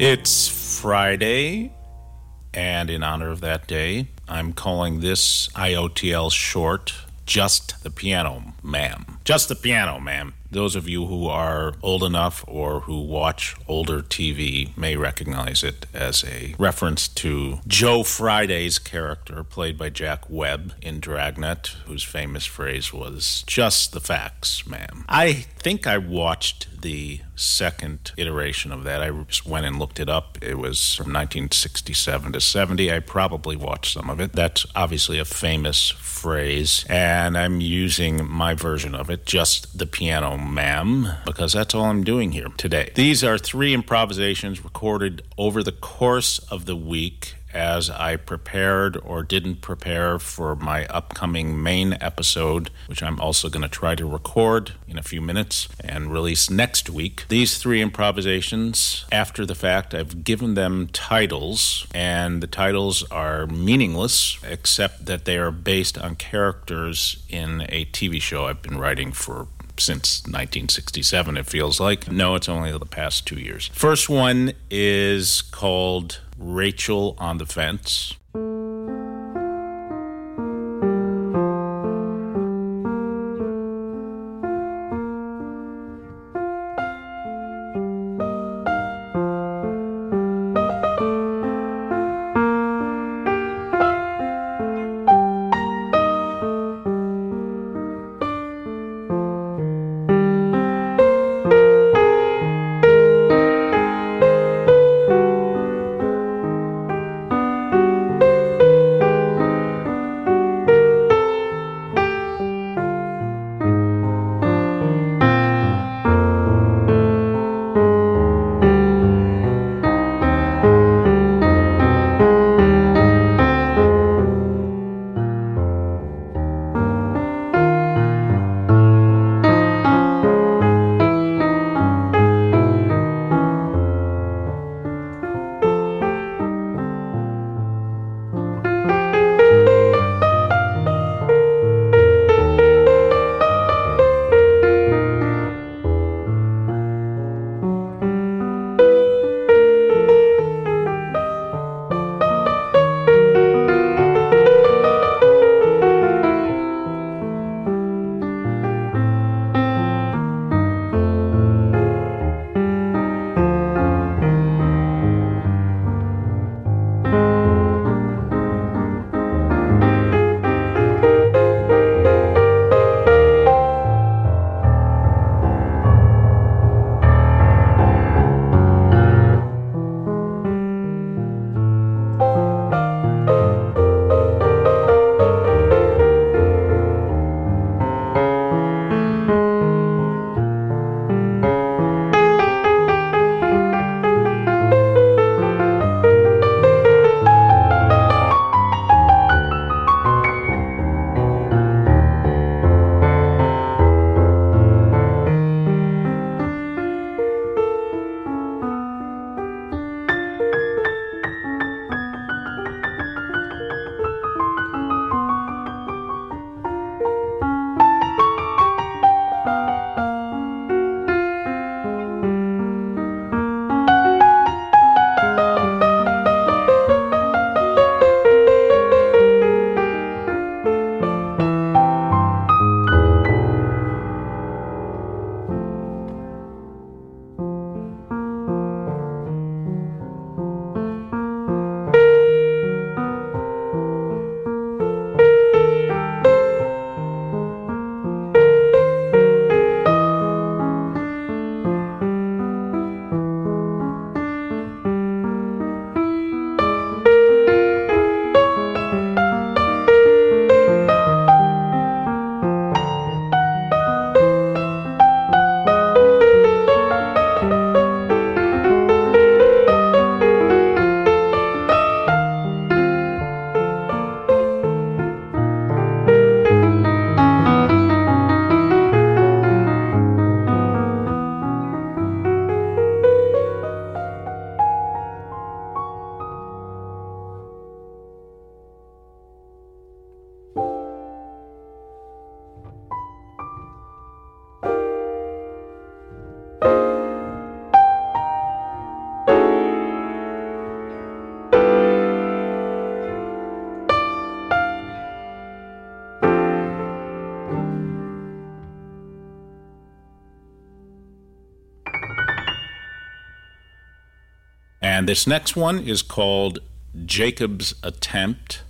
It's Friday, and in honor of that day, I'm calling this IOTL short Just the Piano, ma'am. Just the Piano, ma'am. Those of you who are old enough or who watch older TV may recognize it as a reference to Joe Friday's character, played by Jack Webb in Dragnet, whose famous phrase was, Just the facts, ma'am. I think I watched the second iteration of that. I just went and looked it up. It was from 1967 to 70. I probably watched some of it. That's obviously a famous phrase, and I'm using my version of it, just the piano ma'am, because that's all I'm doing here today. These are three improvisations recorded over the course of the week as I prepared or didn't prepare for my upcoming main episode, which I'm also going to try to record in a few minutes and release next week. These three improvisations, after the fact, I've given them titles, and the titles are meaningless except that they are based on characters in a TV show I've been writing for since 1967, it feels like. No, it's only the past two years. First one is called Rachel on the Fence. And this next one is called Jacob's Attempt.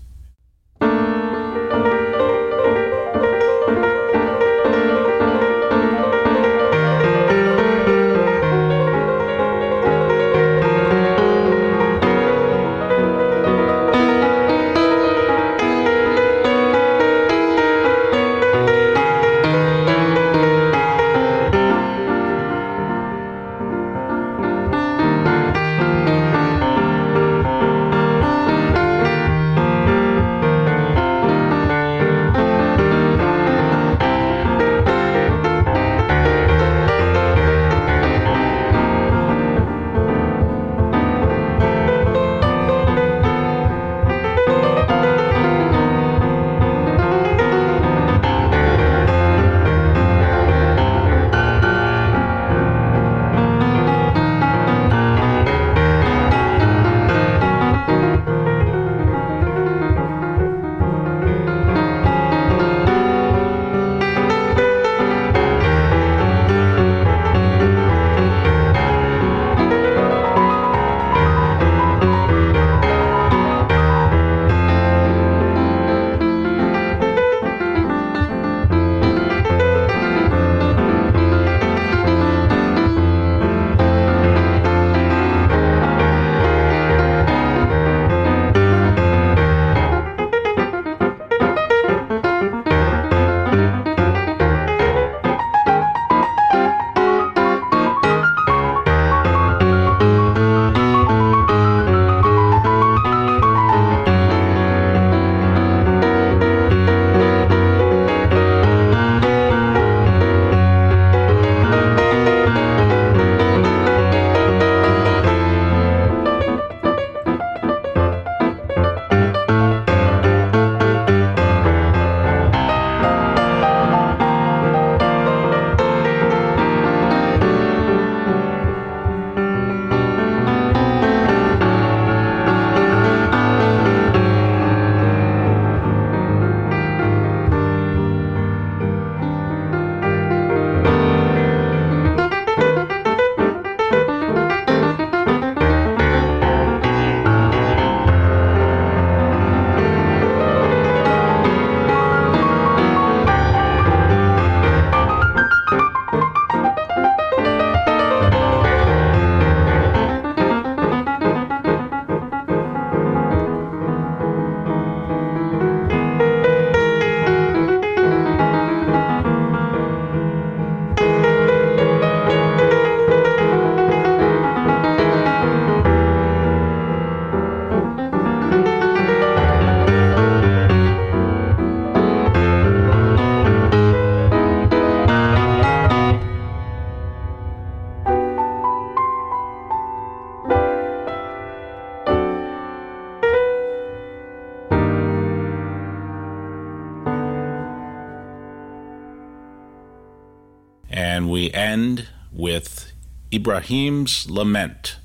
with Ibrahim's Lament.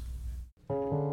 thank you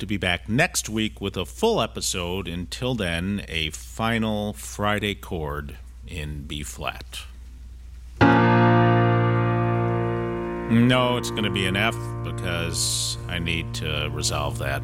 to be back next week with a full episode. Until then, a final Friday chord in B flat. No, it's going to be an F because I need to resolve that